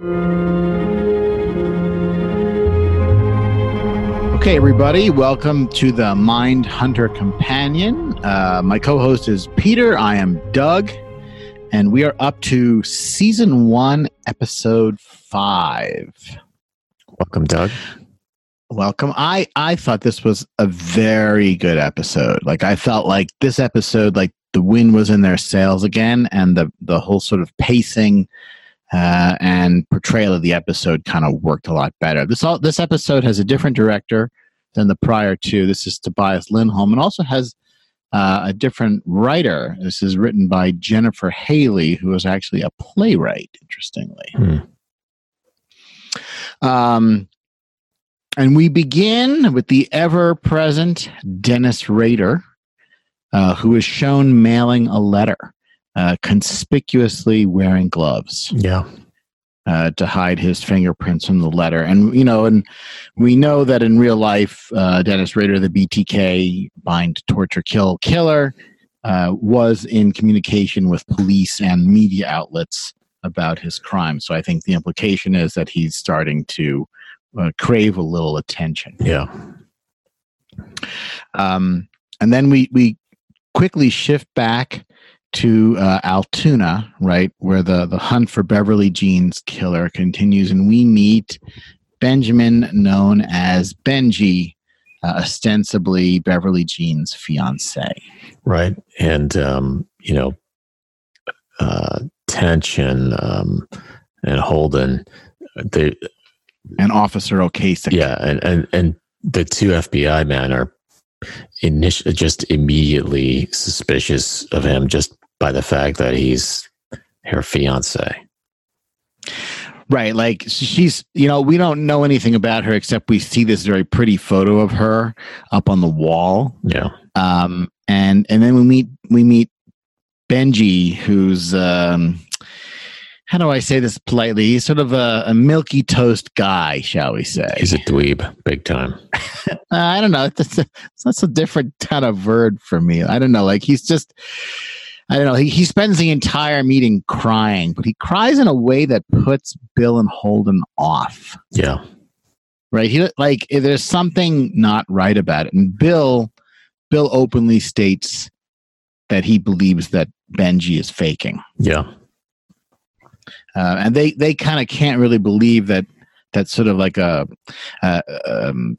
Okay, everybody, welcome to the Mindhunter Companion. Uh, my co host is Peter. I am Doug, and we are up to season one, episode five. Welcome, Doug. Welcome. I I thought this was a very good episode. Like I felt like this episode, like the wind was in their sails again, and the the whole sort of pacing uh, and portrayal of the episode kind of worked a lot better. This all this episode has a different director than the prior two. This is Tobias Lindholm, and also has uh, a different writer. This is written by Jennifer Haley, who is actually a playwright. Interestingly, Hmm. um, and we begin with the ever-present Dennis Rader, uh, who is shown mailing a letter, uh, conspicuously wearing gloves Yeah. uh, to hide his fingerprints from the letter. And you know, and we know that in real life, uh, Dennis Rader, the BTK bind, torture, kill killer, uh, was in communication with police and media outlets about his crime. So I think the implication is that he's starting to uh, crave a little attention. Yeah. Um, and then we we quickly shift back to uh, Altoona, right, where the the hunt for Beverly Jean's killer continues, and we meet Benjamin, known as Benji, uh, ostensibly Beverly Jean's fiance. Right. And, um, you know, uh, Tench and, um, and Holden, they, And Officer Ocasek. yeah. And, and, and the two FBI men are initially just immediately suspicious of him just by the fact that he's her fiance. Right. Like she's, you know, we don't know anything about her except we see this very pretty photo of her up on the wall. Yeah. um, and and then we meet we meet Benji, who's um, how do I say this politely? He's sort of a, a milky toast guy, shall we say? He's a dweeb, big time. I don't know. It's, a, that's a different kind of word for me. I don't know. Like he's just. I don't know. He, he spends the entire meeting crying, but he cries in a way that puts Bill and Holden off. Yeah. right he like there's something not right about it and bill bill openly states that he believes that benji is faking Yeah. Uh, and they they kind of can't really believe that that's sort of like a uh, um,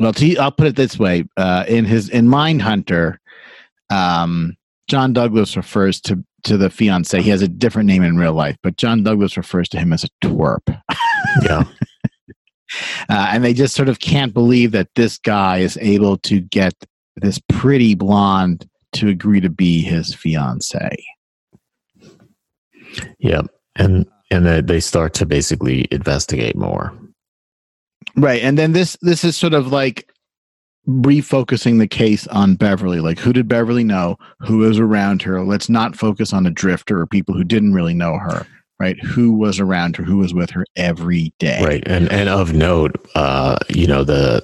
well to, i'll put it this way uh, in his in mindhunter um, john douglas refers to to the fiance he has a different name in real life but john douglas refers to him as a twerp Yeah. uh, and they just sort of can't believe that this guy is able to get this pretty blonde to agree to be his fiance. Yeah. And, and they- they start to basically investigate more. Right, and then this this is sort of like refocusing the case on Beverly. Like, who did Beverly know? Who was around her? Let's not focus on a drifter or people who didn't really know her. Right, who was around her? Who was with her every day? Right. And and of note, uh, you know, the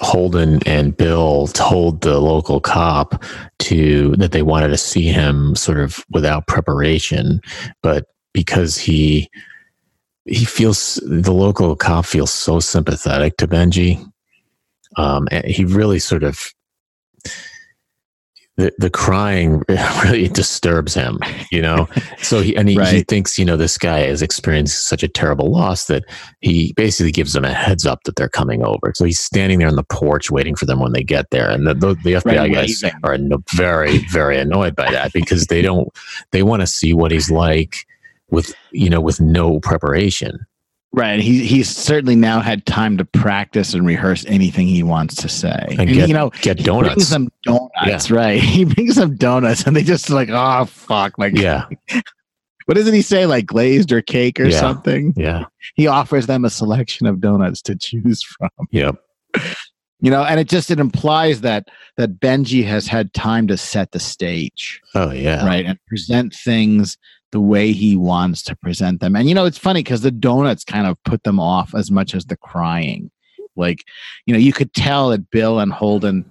Holden and Bill told the local cop to that they wanted to see him sort of without preparation, but because he he feels the local cop feels so sympathetic to Benji. Um, and he really sort of the, the crying really disturbs him, you know. So he and he, he thinks, you know, this guy has experienced such a terrible loss that he basically gives them a heads up that they're coming over. So he's standing there on the porch waiting for them when they get there, and the, the, the FBI Right, guys are no, very very annoyed by that because they don't they want to see what he's like with you know with no preparation. Right. He he's certainly now had time to practice and rehearse anything he wants to say. And get- you know, Get he brings donuts. them donuts, right? He brings them donuts, and they just like, oh fuck, like, Yeah, what doesn't he say, like glazed or cake or Yeah. something? yeah, He offers them a selection of donuts to choose from. yep, You know, and it just it implies that that Benji has had time to set the stage, oh yeah, right, and present things the way he wants to present them. And you know, it's funny because the donuts kind of put them off as much as the crying. Like, you know, you could tell that Bill and Holden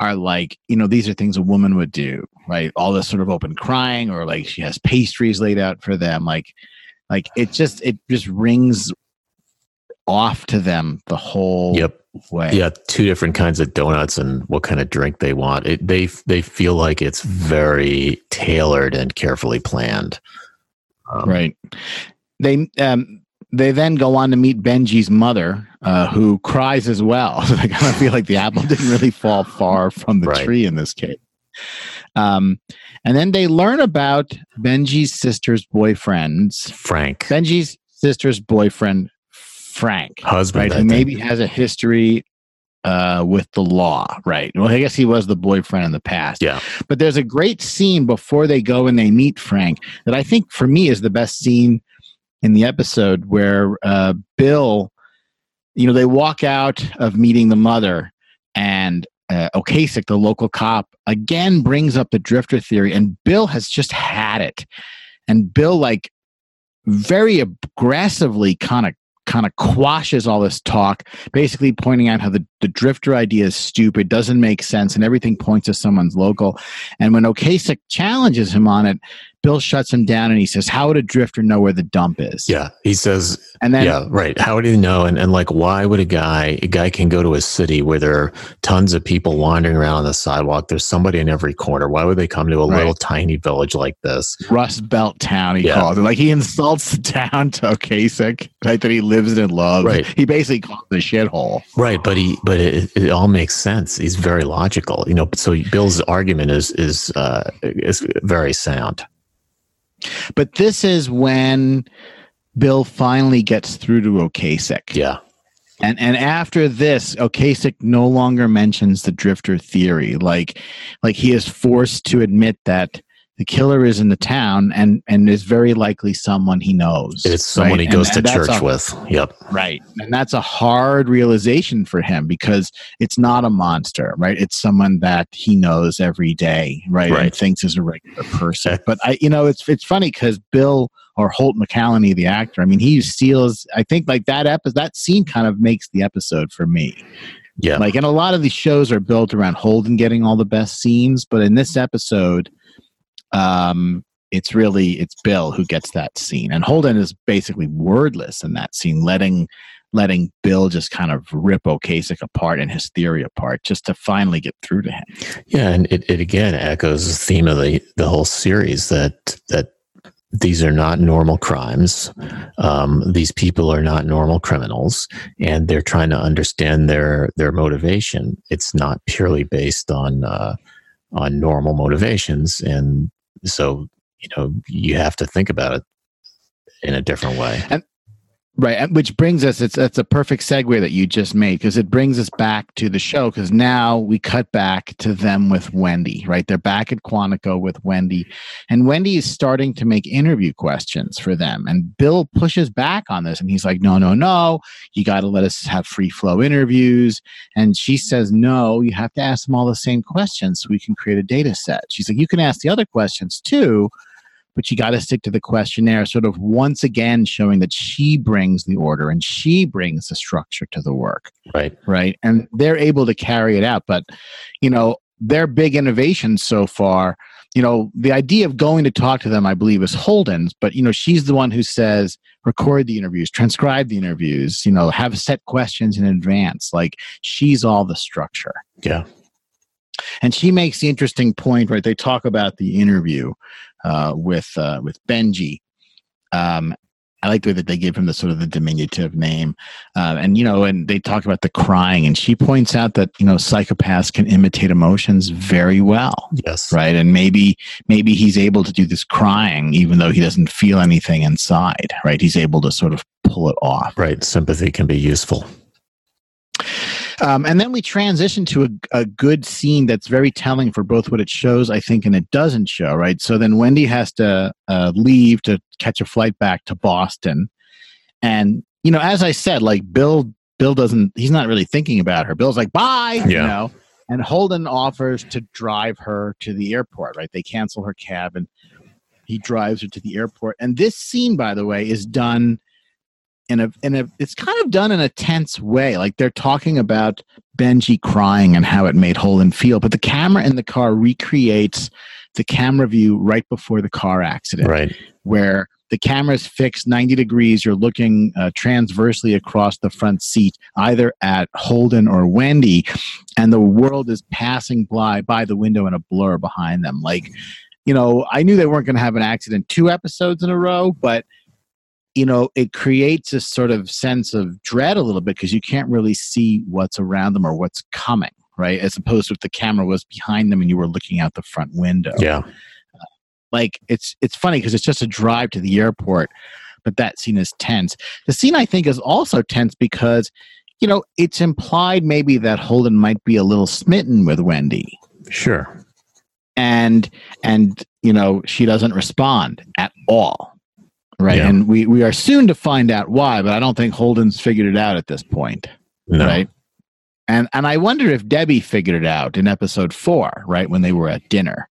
are like, you know, these are things a woman would do, right? All this sort of open crying, or like she has pastries laid out for them. Like, like it just it just rings off to them the whole Yep. way. Yeah, two different kinds of donuts and what kind of drink they want. It, they they feel like it's very tailored and carefully planned. Um, Right. They um they then go on to meet Benji's mother, uh, who cries as well. I kind of feel like the apple didn't really fall far from the Right. tree in this case. Um, and then they learn about Benji's sister's boyfriend's Frank, Benji's sister's boyfriend, Frank, husband, right? Who maybe has a history uh, with the law, right? Well, I guess he was the boyfriend in the past. Yeah. But there's a great scene before they go and they meet Frank that I think for me is the best scene in the episode where uh, Bill, you know, they walk out of meeting the mother and uh, Ocasek, the local cop, again brings up the drifter theory, and Bill has just had it. And Bill, like, very aggressively kind of kind of quashes all this talk, basically pointing out how the, the drifter idea is stupid, doesn't make sense, and everything points to someone's local. And when Ocasek challenges him on it, Bill shuts him down and he says, How would a drifter know where the dump is? Yeah, he says And then yeah, right. How would he know? And, and like, why would a guy, a guy can go to a city where there are tons of people wandering around on the sidewalk? There's somebody in every corner. Why would they come to a Right. little tiny village like this? Rust Belt Town, he Yeah. calls it. Like he insults the town to Ocasek, right? That he lives in and loves. Right. He basically calls it a shithole. Right, but he, but it, it all makes sense. He's very logical, you know. So Bill's argument is is uh, is very sound. But this is when Bill finally gets through to Ocasek. Yeah, And and after this, Ocasek no longer mentions the drifter theory. Like like he is forced to admit that the killer is in the town and and is very likely someone he knows. it's someone right? he goes And- to and church a- with. Yep. Right. And that's a hard realization for him because it's not a monster, right? It's someone that he knows every day, right? right. And thinks is a regular person. But I you know, it's it's funny because Bill or Holt McCallany, the actor, I mean, he steals I think like that episode that scene kind of makes the episode for me. Yeah. Like and a lot of these shows are built around Holden getting all the best scenes, but in this episode, um it's really it's Bill who gets that scene. And Holden is basically wordless in that scene, letting letting Bill just kind of rip Ocasek apart and his theory apart just to finally get through to him. Yeah, and it, it again echoes the theme of the the whole series that that these are not normal crimes. Um, these people are not normal criminals, and they're trying to understand their their motivation. It's not purely based on uh, on normal motivations, and so you know you have to think about it in a different way. Right, which brings us it's that's a perfect segue that you just made because it brings us back to the show because now we cut back to them with Wendy, right? They're back at Quantico with Wendy, and Wendy is starting to make interview questions for them, and Bill pushes back on this, and he's like, "No, no, no, you got to let us have free flow interviews," and she says, "No, you have to ask them all the same questions so we can create a data set." She's like, "You can ask the other questions too." But you got to stick to the questionnaire, sort of once again showing that she brings the order and she brings the structure to the work, Right. right? And they're able to carry it out. But, you know, their big innovations so far, you know, the idea of going to talk to them, I believe, is Holden's, but, you know, she's the one who says, record the interviews, transcribe the interviews, you know, have set questions in advance. Like she's all the structure. Yeah. And she makes the interesting point, right? They talk about the interview uh, with uh, with Benji. Um, I like the way that they give him the sort of the diminutive name, uh, and you know, and they talk about the crying, and she points out that you know psychopaths can imitate emotions very well, Yes. right? And maybe maybe he's able to do this crying even though he doesn't feel anything inside, right? He's able to sort of pull it off. Right. Sympathy can be useful. Um, and then we transition to a, a good scene that's very telling for both what it shows, I think, and it doesn't show, right? So then Wendy has to uh, leave to catch a flight back to Boston. And, you know, as I said, like Bill, Bill doesn't, he's not really thinking about her. Bill's like, bye, you know. And Holden offers to drive her to the airport, right? They cancel her cab and he drives her to the airport. And this scene, by the way, is done in a in a it's kind of done in a tense way. Like they're talking about Benji crying and how it made Holden feel, but the camera in the car recreates the camera view right before the car accident, Right. where the camera's fixed 90 degrees. You're looking uh, transversely across the front seat, either at Holden or Wendy, and the world is passing by by the window in a blur behind them. Like, you know, I knew they weren't going to have an accident two episodes in a row, but you know, it creates a sort of sense of dread a little bit because you can't really see what's around them or what's coming, right? As opposed to if the camera was behind them and you were looking out the front window. Yeah. Uh, like it's it's funny because it's just a drive to the airport, but that scene is tense. The scene I think is also tense because, you know, it's implied maybe that Holden might be a little smitten with Wendy. Sure. And and you know, she doesn't respond at all right? Yeah. And we we are soon to find out why, but I don't think Holden's figured it out at this point, No. right? And and I wonder if Debbie figured it out in episode four, right when they were at dinner.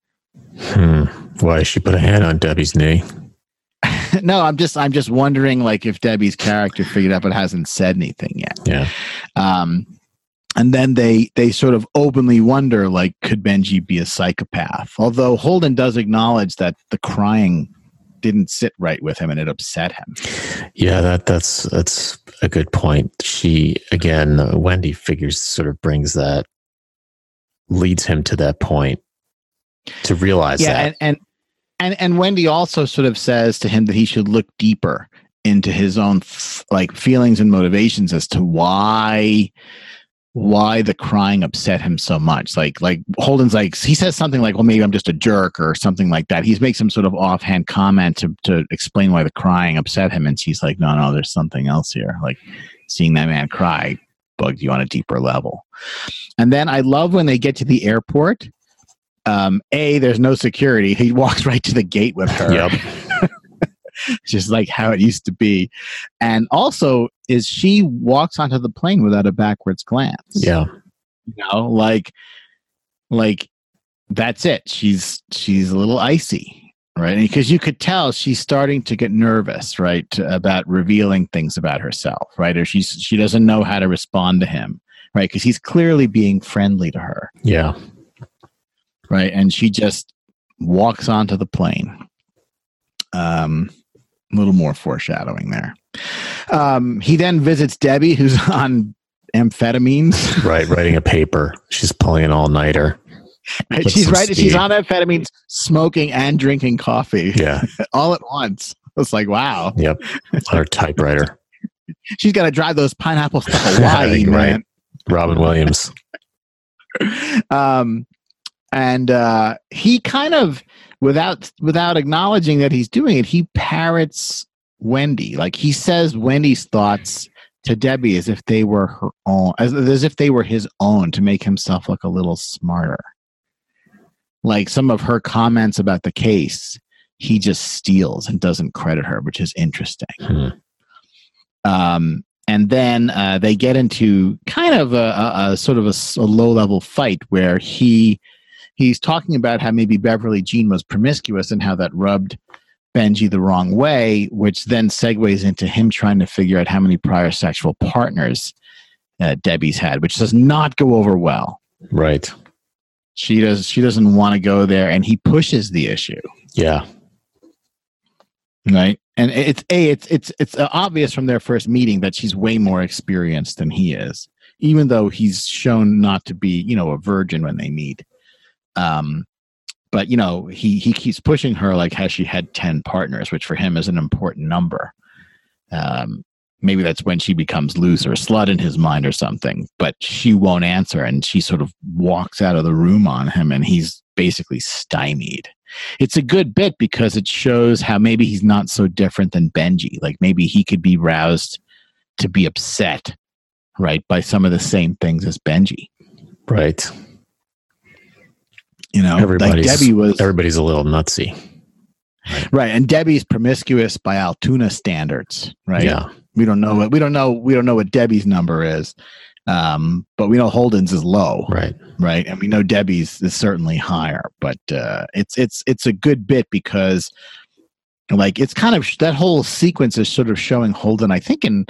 Hmm. Why she put a hand on Debbie's knee? no, I'm just I'm just wondering like if Debbie's character figured out but hasn't said anything yet. Yeah. Um, and then they they sort of openly wonder like could Benji be a psychopath? Although Holden does acknowledge that the crying didn't sit right with him and it upset him. Yeah, that that's that's a good point. She again, uh, Wendy figures sort of brings that leads him to that point to realize yeah that. and, and and and wendy also sort of says to him that he should look deeper into his own like feelings and motivations as to why why the crying upset him so much. Like like holden's like he says something like well maybe i'm just a jerk or something like that. He's makes some sort of offhand comment to to explain why the crying upset him and she's like no no there's something else here. Like seeing that man cry bugged you on a deeper level. And then i love when they get to the airport. Um, a there's no security. He walks right to the gate with her. Yep. just like how it used to be and also is she walks onto the plane without a backwards glance Yeah. you know like like that's it she's she's a little icy right because you could tell she's starting to get nervous right about revealing things about herself right or she's she doesn't know how to respond to him right because he's clearly being friendly to her Yeah. right? And she just walks onto the plane. Um, a little more foreshadowing there. Um, he then visits Debbie, who's on amphetamines. Right. Writing a paper. She's pulling an all nighter. Right? She's right. She's on amphetamines, smoking and drinking coffee Yeah. all at once. It's like wow, Yep. On her typewriter. she's got to drive those pineapples to Hawaii, Right. man. Robin Williams. um, and uh, he kind of without without acknowledging that he's doing it, he parrots Wendy. Like he says Wendy's thoughts to Debbie as if they were her own, as, as if they were his own, to make himself look a little smarter. Like some of her comments about the case, he just steals and doesn't credit her, which is interesting. Hmm. Um, and then uh, they get into kind of a, a, a sort of a, low level fight where he he's talking about how maybe Beverly Jean was promiscuous and how that rubbed Benji the wrong way, which then segues into him trying to figure out how many prior sexual partners uh, Debbie's had, which does not go over well. Right. She does. She doesn't want to go there, and he pushes the issue. Yeah. right and it's a it's it's it's uh, obvious from their first meeting that she's way more experienced than he is even though he's shown not to be you know a virgin when they meet um but you know he he keeps pushing her like has she had 10 partners which for him is an important number um maybe that's when she becomes loose or slut in his mind or something but she won't answer and she sort of walks out of the room on him and he's basically stymied it's a good bit because it shows how maybe he's not so different than Benji. Like maybe he could be roused to be upset, right, by some of the same things as Benji. Right. You know, like Everybody's Debbie was everybody's a little nutsy. right, and Debbie's promiscuous by Altoona standards, right? Yeah. We don't know what we don't know we don't know what Debbie's number is, um, but we know Holden's is low, Right. right? And we know Debbie's is certainly higher, but uh, it's it's it's a good bit because like it's kind of that whole sequence is sort of showing Holden, I think in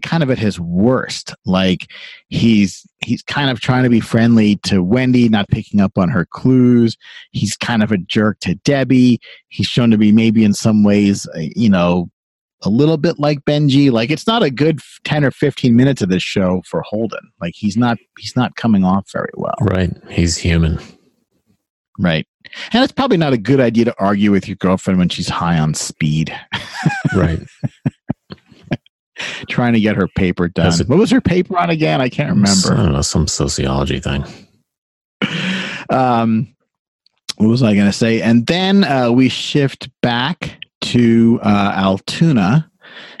kind of at his worst. Like he's he's kind of trying to be friendly to Wendy, not picking up on her clues. He's kind of a jerk to Debbie. He's shown to be maybe in some ways, uh, you know, a little bit like Benji. Like it's not a good ten or fifteen minutes of this show for Holden. Like he's not he's not coming off very well. Right. He's human. Right. And it's probably not a good idea to argue with your girlfriend when she's high on speed. Right. Trying to get her paper done. A- what was her paper on again? I can't remember. I don't know, some sociology thing. Um, what was I going to say? And then uh, we shift back to uh, Altoona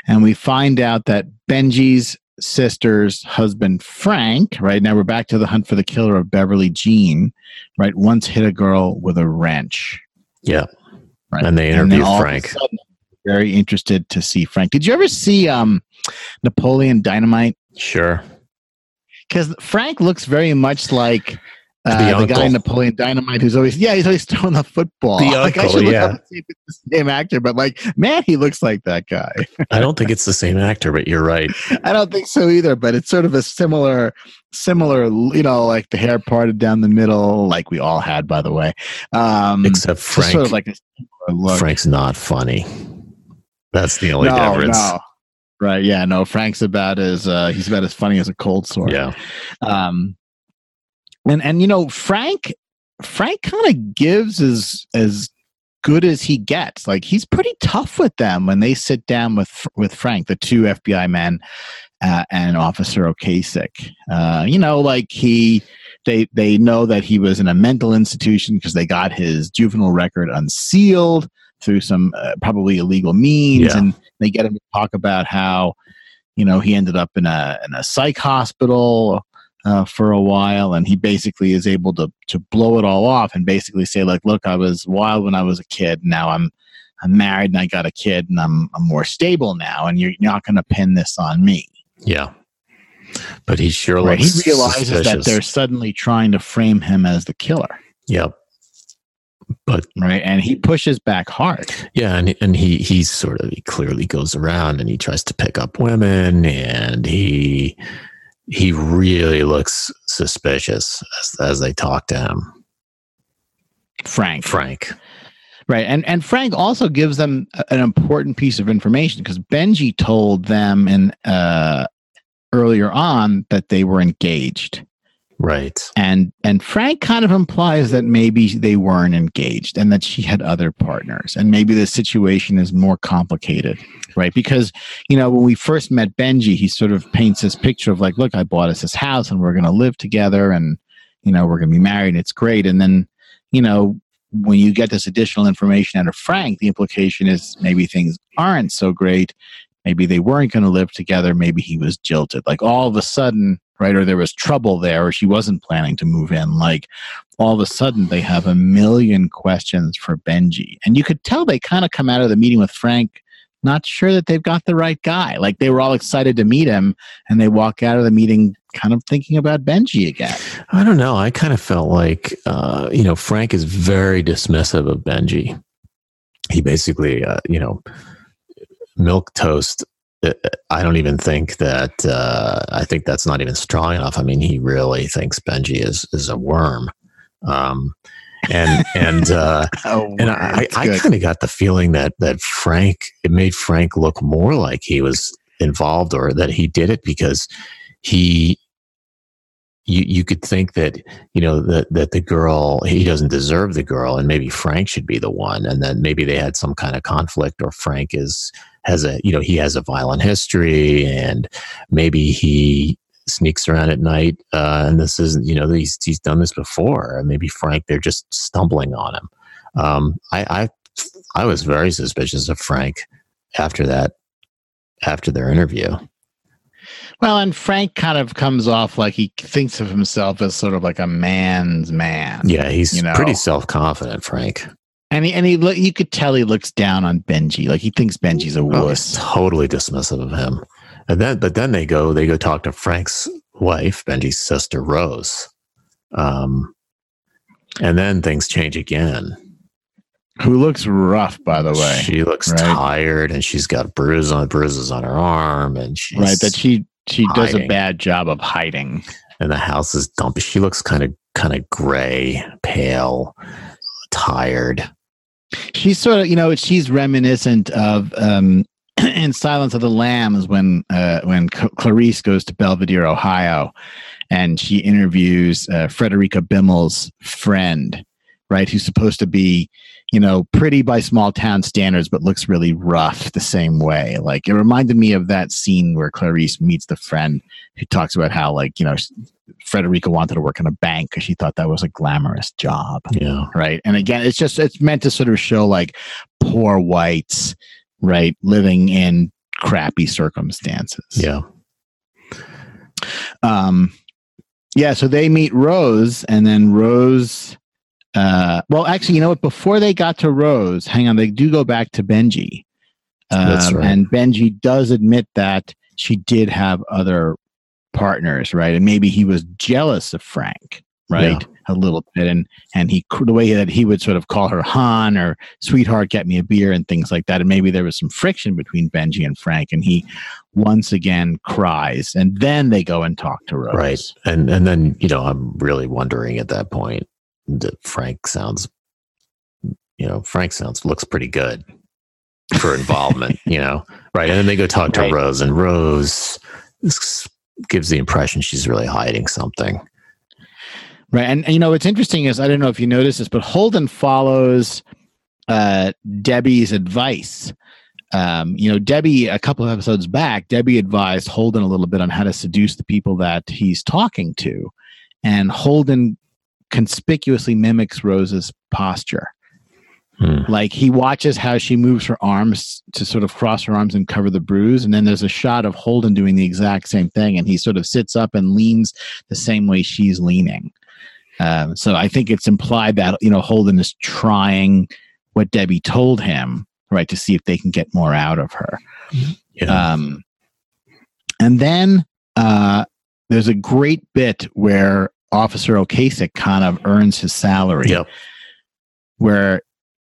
and we find out that Benji's sister's husband, Frank, right now we're back to the hunt for the killer of Beverly Jean, right? Once hit a girl with a wrench. Yeah. Right. And they interview all of a Frank. sudden, very interested to see Frank. Did you ever see um, Napoleon Dynamite? Sure. Because Frank looks very much like uh, The the, guy in. Napoleon Dynamite who's always yeah he's always throwing the football. The like I should look yeah. up and see if it's the same actor, but like man, he looks like that guy. I don't think it's the same actor, but you're right. I don't think so either, but it's sort of a similar, similar, you know, like the hair parted down the middle, like we all had, by the way. Um, Except Frank. sort of like a look. Frank's not funny. That's the only no, difference. no. Right, yeah, no. Frank's about as uh, he's about as funny as a cold sore. Yeah. um and and you know frank frank kind of gives as as good as he gets like he's pretty tough with them when they sit down with with frank the two fbi men uh, and officer ocasek uh you know like he they they know that he was in a mental institution because they got his juvenile record unsealed through some uh, probably illegal means Yeah. and they get him to talk about how you know he ended up in a in a psych hospital uh, for a while, and he basically is able to to blow it all off and basically say like, "Look, I was wild when I was a kid. Now I'm I'm married and I got a kid, and I'm I'm more stable now, and you're not going to pin this on me." Yeah. But he sure Right? He realizes that they're suddenly trying to frame him as the killer, Yep. Right? And he pushes back hard. Yeah, and and he he's sort of he clearly goes around and he tries to pick up women and he he really looks suspicious as, as they talk to him. Frank, Frank. Right. And and Frank also gives them an important piece of information because Benji told them in uh earlier on that they were engaged. Right. And and Frank kind of implies that maybe they weren't engaged and that she had other partners and maybe the situation is more complicated. Right. Because, you know, when we first met Benji, he sort of paints this picture of like, look, I bought us this house and we're gonna live together and you know, we're gonna be married and it's great. And then, you know, when you get this additional information out of Frank, the implication is maybe things aren't so great. Maybe they weren't going to live together. Maybe he was jilted. Like all of a sudden, right? Or there was trouble there, or she wasn't planning to move in. Like all of a sudden, they have a million questions for Benji. And you could tell they kind of come out of the meeting with Frank not sure that they've got the right guy. Like they were all excited to meet him, and they walk out of the meeting kind of thinking about Benji again. I don't know. I kind of felt like, uh, you know, Frank is very dismissive of Benji. He basically, uh, you know, milk toast. Uh, I don't even think that. Uh, I think that's not even strong enough. I mean, he really thinks Benji is is a worm, um, and and uh, Oh, and I, I kind of got the feeling that that Frank it made Frank look more like he was involved or that he did it because he you you could think that you know that that the girl he doesn't deserve the girl and maybe Frank should be the one and then maybe they had some kind of conflict or Frank is has a you know he has a violent history and maybe he sneaks around at night uh, and this isn't you know he's he's done this before and maybe Frank they're just stumbling on him um, I, I I was very suspicious of Frank after that after their interview Well, and Frank kind of comes off like he thinks of himself as sort of like a man's man. yeah he's You know. pretty self-confident Frank And he, and he look, you could tell he looks down on Benji. Like he thinks Benji's a Oh, wuss. totally dismissive of him. And then, but then they go, they go talk to Frank's wife, Benji's sister, Rose. Um, and then things change again. who looks rough, by the way. She looks right? tired, and she's got bruises on bruises on her arm, and she's right that she she does a bad job of hiding. and the house is dumpy. She looks kind of kind of gray, pale, tired. She's sort of, you know, she's reminiscent of um, in Silence of the Lambs when uh, when Clarice goes to Belvedere, Ohio, and she interviews uh, Frederica Bimmel's friend, right, who's supposed to be, you know, pretty by small town standards, but looks really rough the same way. Like it reminded me of that scene where Clarice meets the friend who talks about how, like, you know, Frederica wanted to work in a bank because she thought that was a glamorous job. Yeah, right? And again it's just it's meant to sort of show like poor whites right living in crappy circumstances. Yeah, um yeah so they meet rose and then rose uh well actually you know what? Before they got to rose hang on they do go back to benji. Um, That's right. and benji does admit that she did have other partners right? And maybe he was jealous of frank right? A little bit. And and he the way that he would sort of call her han or sweetheart get me a beer and things like that. And maybe there was some friction between benji and frank and he once again cries. And then they go and talk to rose. Right. And and then you know I'm really wondering at that point that Frank sounds, you know, Frank sounds looks pretty good for involvement. you know, right? And then they go talk to Right. Rose, and Rose gives the impression she's really hiding something. Right. And, and, you know, what's interesting is I don't know if you noticed this, but Holden follows uh, Debbie's advice. Um, you know, Debbie, a couple of episodes back, Debbie advised Holden a little bit on how to seduce the people that he's talking to. And Holden conspicuously mimics Rose's posture. Hmm. Like he watches how she moves her arms to sort of cross her arms and cover the bruise. And then there's a shot of Holden doing the exact same thing. And he sort of sits up and leans the same way she's leaning. Um, so I think it's implied that, you know, Holden is trying what Debbie told him, right, to see if they can get more out of her. Yeah. Um, and then uh, there's a great bit where Officer Ocasek kind of earns his salary yep. where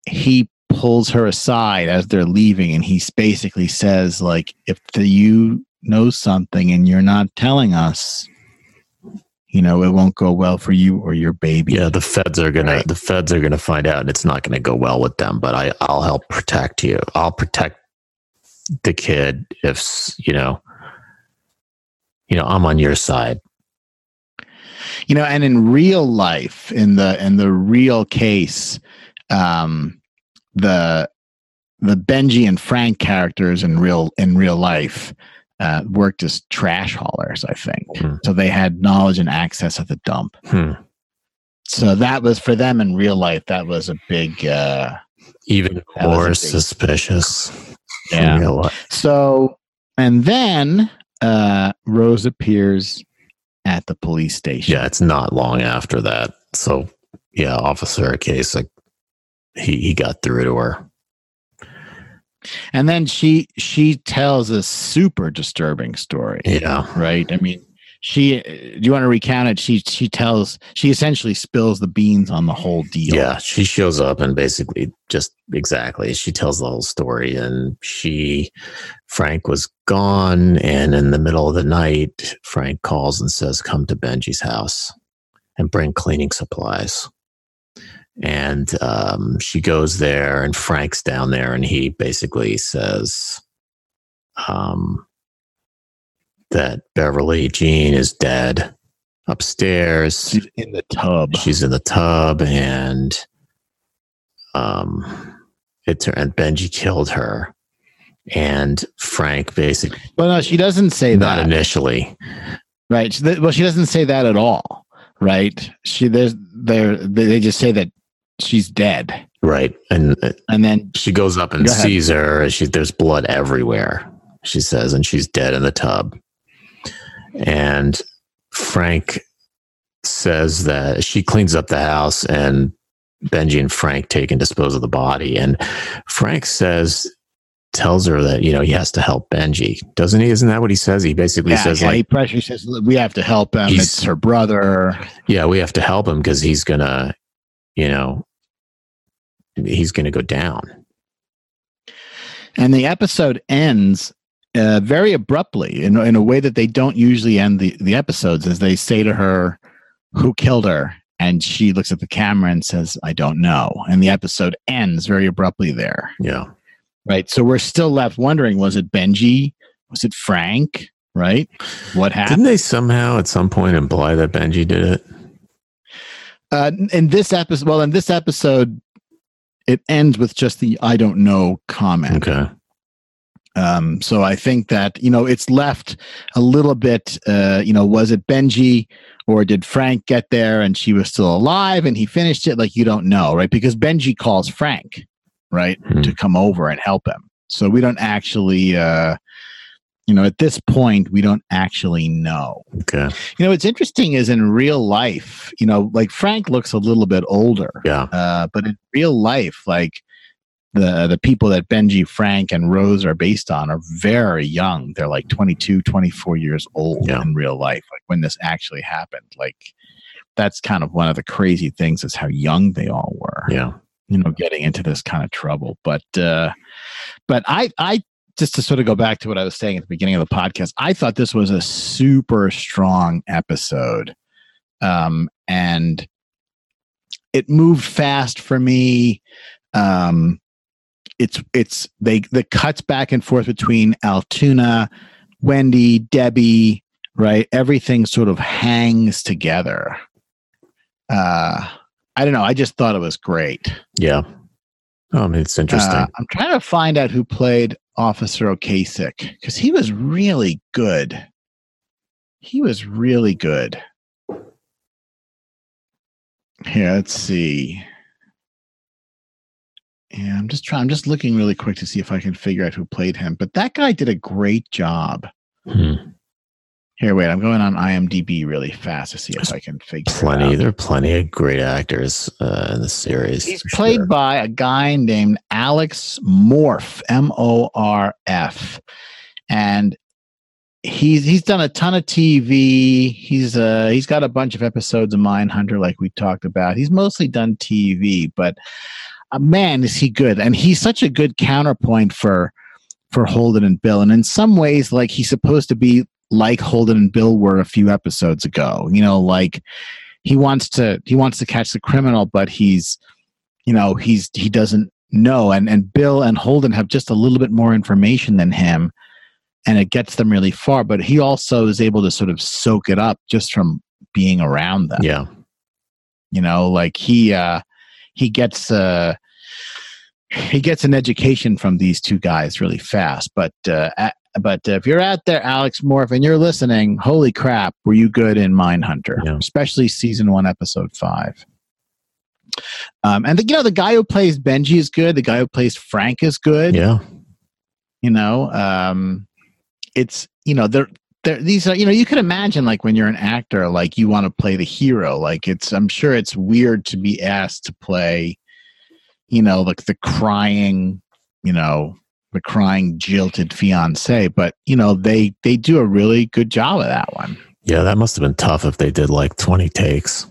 he pulls her aside as they're leaving and he basically says like if the, you know something and you're not telling us you know it won't go well for you or your baby Yeah, the feds are gonna Right. the feds are gonna find out, and it's not gonna go well with them. But I I'll help protect you. I'll protect the kid if you know. You know, I'm on your side. You know and in real life in the in the real case um the the benji and frank characters in real in real life uh, worked as trash haulers i think Hmm. so they had knowledge and access at the dump Hmm. so that was for them in real life that was a big uh Even That was a more big- suspicious. in Yeah. real life. so and then uh rose appears at the police station Yeah, it's not long after that. So yeah, Officer like he he got through to her. and then she she tells a super disturbing story Yeah. right i mean she do you want to recount it she she tells she essentially spills the beans on the whole deal Yeah, she shows up and basically just exactly she tells the whole story. And she, Frank was gone, and in the middle of the night, Frank calls and says, "Come to Benji's house and bring cleaning supplies." And um, she goes there, and Frank's down there, and he basically says, um, "That Beverly Jean is dead." Upstairs, she's in the tub. She's in the tub and um it and benji killed her. And frank basically well no she doesn't say not that. initially. Right. Well she doesn't say that at all. Right? She there's there they just say that she's dead. Right. And uh, and then she goes up and sees her she there's blood everywhere she says and she's dead in the tub and frank says that she cleans up the house and benji and frank take and dispose of the body. And frank says tells her that you know he has to help benji. Doesn't he? Isn't that what he says? He basically yeah, says yeah, like he pressure says we have to help him. it's her brother. Yeah we have to help him because he's gonna you know he's going to go down. And the episode ends uh, very abruptly in, in a way that they don't usually end the, the episodes, as they say to her, Who killed her? And she looks at the camera and says, I don't know. And the episode ends very abruptly there. Yeah. Right. So we're still left wondering was it Benji? Was it Frank? Right. What happened? Didn't they somehow at some point imply that Benji did it? Uh, in this episode, well, in this episode, it ends with just the I don't know comment. Okay. Um, so I think that, you know, it's left a little bit, uh, you know, was it Benji or did Frank get there and she was still alive and he finished it? Like, you don't know, right? Because Benji calls Frank, right, Hmm. to come over and help him. So we don't actually, uh, you know, at this point, we don't actually know. Okay. You know, what's interesting is in real life, you know, like Frank looks a little bit older. Yeah. Uh, but in real life, like the the people that Benji, Frank, and Rose are based on are very young. They're like 22, 24 years old Yeah. in real life, like when this actually happened. Like that's kind of one of the crazy things is how young they all were. Yeah. You know, getting into this kind of trouble. But uh but I I just to sort of go back to what I was saying at the beginning of the podcast, I thought this was a super strong episode. Um and it moved fast for me. Um it's it's they the cuts back and forth between Altoona, Wendy, Debbie, right? Everything sort of hangs together. Uh I don't know. I just thought it was great. Yeah. Oh, I mean, it's interesting. Uh, I'm trying to find out who played Officer Ocasek because he was really good. He was really good. Here, let's see. Yeah, I'm just trying. I'm just looking really quick to see if I can figure out who played him. But that guy did a great job. Hmm. Here, wait. I'm going on IMDb really fast to see if I can figure. Plenty. There are plenty of great actors uh, in the series. He's played sure. by a guy named Alex Morf, M O R F, and he's he's done a ton of TV. He's uh he's got a bunch of episodes of Mindhunter, like we talked about. He's mostly done TV, but uh, man, is he good! And he's such a good counterpoint for for Holden and Bill. And in some ways, like he's supposed to be like Holden and Bill were a few episodes ago. You know, like he wants to he wants to catch the criminal, but he's you know he's he doesn't know. And and Bill and Holden have just a little bit more information than him, and it gets them really far. But he also is able to sort of soak it up just from being around them Yeah. you know like he uh he gets uh he gets an education from these two guys really fast. But uh a- but if you're out there alex morf and you're listening holy crap were you good in mindhunter? Yeah. especially season one episode five. Um and the, you know the guy who plays benji is good. The guy who plays frank is good. Yeah. you know um it's you know they're they're these are you know you can imagine like when you're an actor like you want to play the hero like it's i'm sure it's weird to be asked to play you know like the crying you know the crying jilted fiance but you know they they do a really good job of that one Yeah. That must have been tough if they did like 20 takes.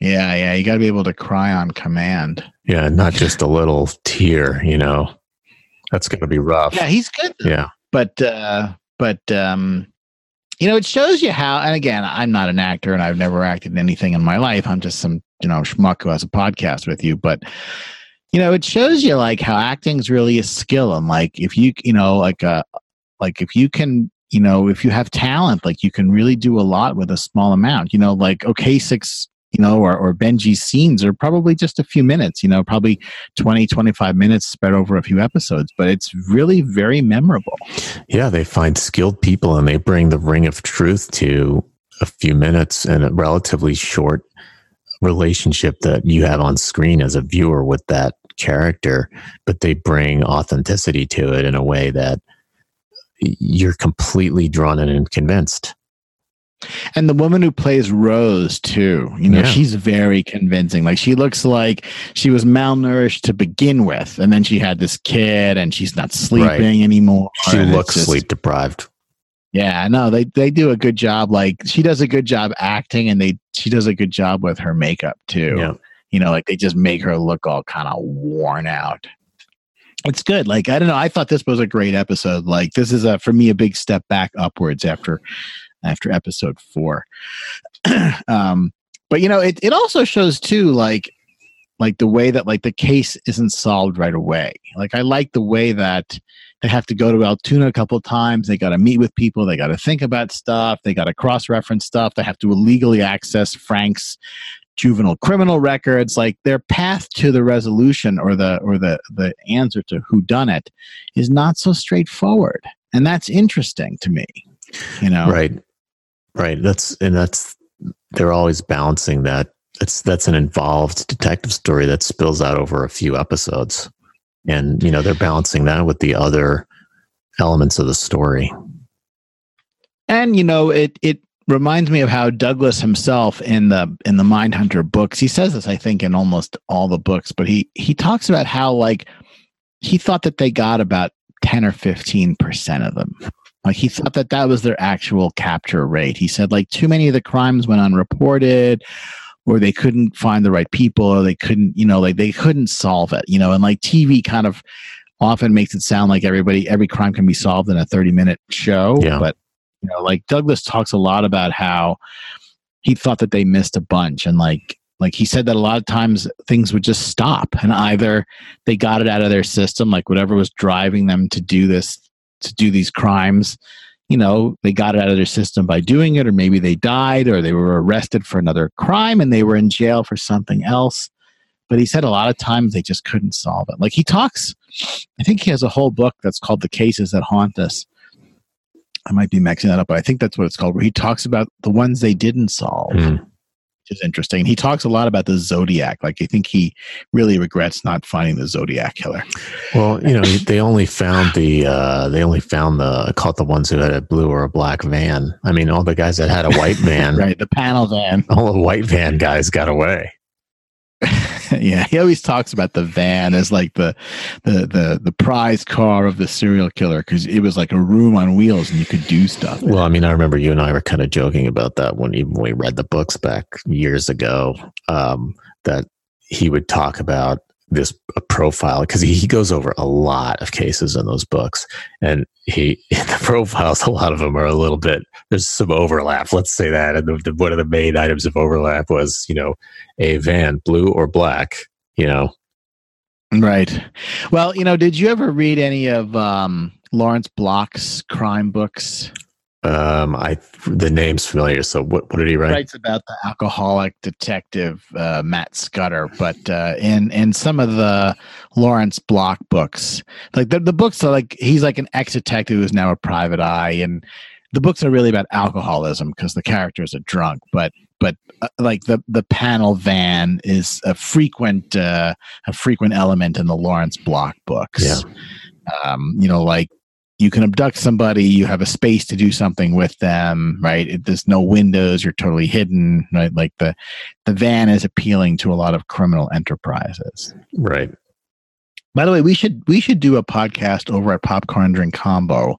yeah yeah you got to be able to cry on command Yeah. Not just a little tear, you know. That's going to be rough. yeah he's good Yeah. but uh but um you know it shows you how and again i'm not an actor and i've never acted in anything in my life. I'm just some you know schmuck who has a podcast with you. But you know it shows you like how acting's really a skill. And like if you you know like uh like if you can you know if you have talent like you can really do a lot with a small amount. You know like Ocasek's you know or, or benji's scenes are probably just a few minutes you know probably 20 25 minutes spread over a few episodes but it's really very memorable Yeah. They find skilled people and they bring the ring of truth to a few minutes and a relatively short relationship that you have on screen as a viewer with that character, but they bring authenticity to it in a way that you're completely drawn in and convinced. And the woman who plays Rose too, you know, Yeah. she's very convincing. Like she looks like she was malnourished to begin with, and then she had this kid, and she's not sleeping anymore. She looks just- sleep deprived. Yeah, no, they they do a good job. Like she does a good job acting, and they she does a good job with her makeup too. Yeah. You know, like they just make her look all kind of worn out. It's good. Like I don't know. I thought this was a great episode. Like this is a for me a big step back upwards after after episode four. um, but you know, it it also shows too, like like the way that like the case isn't solved right away. Like I like the way that they have to go to Altoona a couple times. They got to meet with people. They got to think about stuff. They got to cross reference stuff. They have to illegally access Frank's juvenile criminal records. Like their path to the resolution or the or the the answer to who done it is not so straightforward, and that's interesting to me. You know, right, right. That's and that's they're always balancing that. It's that's an involved detective story that spills out over a few episodes and you know they're balancing that with the other elements of the story and you know it it reminds me of how Douglas himself in the in the Mindhunter books he says this I think in almost all the books but he he talks about how like he thought that they got about 10 or 15 percent of them like he thought that that was their actual capture rate he said like too many of the crimes went unreported or they couldn't find the right people or they couldn't you know like they couldn't solve it you know and like tv kind of often makes it sound like everybody every crime can be solved in a 30 minute show yeah. but you know like douglas talks a lot about how he thought that they missed a bunch and like like he said that a lot of times things would just stop and either they got it out of their system like whatever was driving them to do this to do these crimes you know, they got it out of their system by doing it, or maybe they died, or they were arrested for another crime and they were in jail for something else. But he said a lot of times they just couldn't solve it. Like he talks, I think he has a whole book that's called The Cases That Haunt Us. I might be mixing that up, but I think that's what it's called, where he talks about the ones they didn't solve. Mm is interesting. He talks a lot about the Zodiac. Like I think he really regrets not finding the Zodiac killer. Well, you know, they only found the uh, they only found the caught the ones who had a blue or a black van. I mean, all the guys that had a white van, right? The panel van. All the white van guys got away. Yeah, he always talks about the van as like the the the the prize car of the serial killer because it was like a room on wheels and you could do stuff. Well, I mean, I remember you and I were kind of joking about that when even when we read the books back years ago. Um, that he would talk about this profile because he, he goes over a lot of cases in those books and he the profiles a lot of them are a little bit there's some overlap let's say that and the, the, one of the main items of overlap was you know a van blue or black you know? Right. Well you know did you ever read any of um lawrence block's crime books um, I the name's familiar. So what what did he write? He writes about the alcoholic detective uh, Matt Scudder, but uh, in in some of the Lawrence Block books, like the the books are like he's like an ex detective who's now a private eye, and the books are really about alcoholism because the characters are drunk, but but uh, like the the panel van is a frequent uh, a frequent element in the Lawrence Block books. Yeah. Um, you know, like you can abduct somebody you have a space to do something with them right? It, there's no windows you're totally hidden right? Like the the van is appealing to a lot of criminal enterprises. Right. By the way we should we should do a podcast over at popcorn drink combo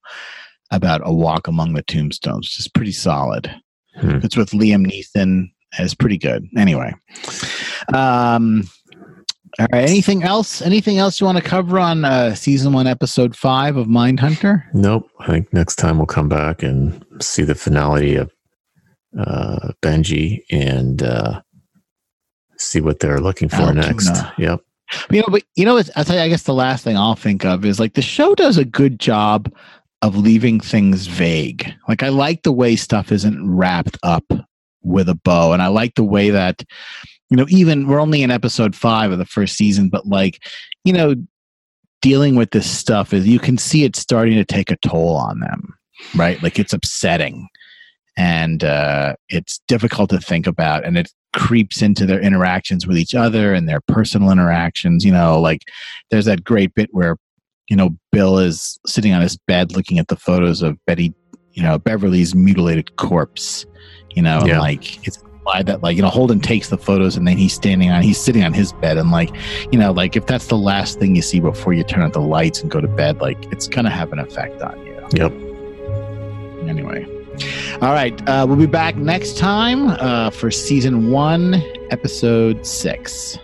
about a walk among the tombstones which is pretty solid. Hmm. it's with liam neeson it's pretty good. Anyway um all right. Anything else? Anything else you want to cover on uh, season one, episode five of Mindhunter? Nope. I think next time we'll come back and see the finality of uh, Benji and uh, see what they're looking for next. Yep. You know, but you know, I'll tell you. I guess the last thing I'll think of is like the show does a good job of leaving things vague. Like I like the way stuff isn't wrapped up with a bow, and I like the way that you know, even we're only in episode five of the first season, but like, you know, dealing with this stuff is you can see it starting to take a toll on them, right? Like it's upsetting and uh, it's difficult to think about and it creeps into their interactions with each other and their personal interactions. You know, like there's that great bit where, you know, Bill is sitting on his bed looking at the photos of Betty, you know, Beverly's mutilated corpse, you know, yeah. like it's that like you know Holden takes the photos and then he's standing on he's sitting on his bed and like you know like if that's the last thing you see before you turn out the lights and go to bed like it's gonna have an effect on you. Yep. Anyway. All right. Uh, we'll be back next time uh, for season one, episode six.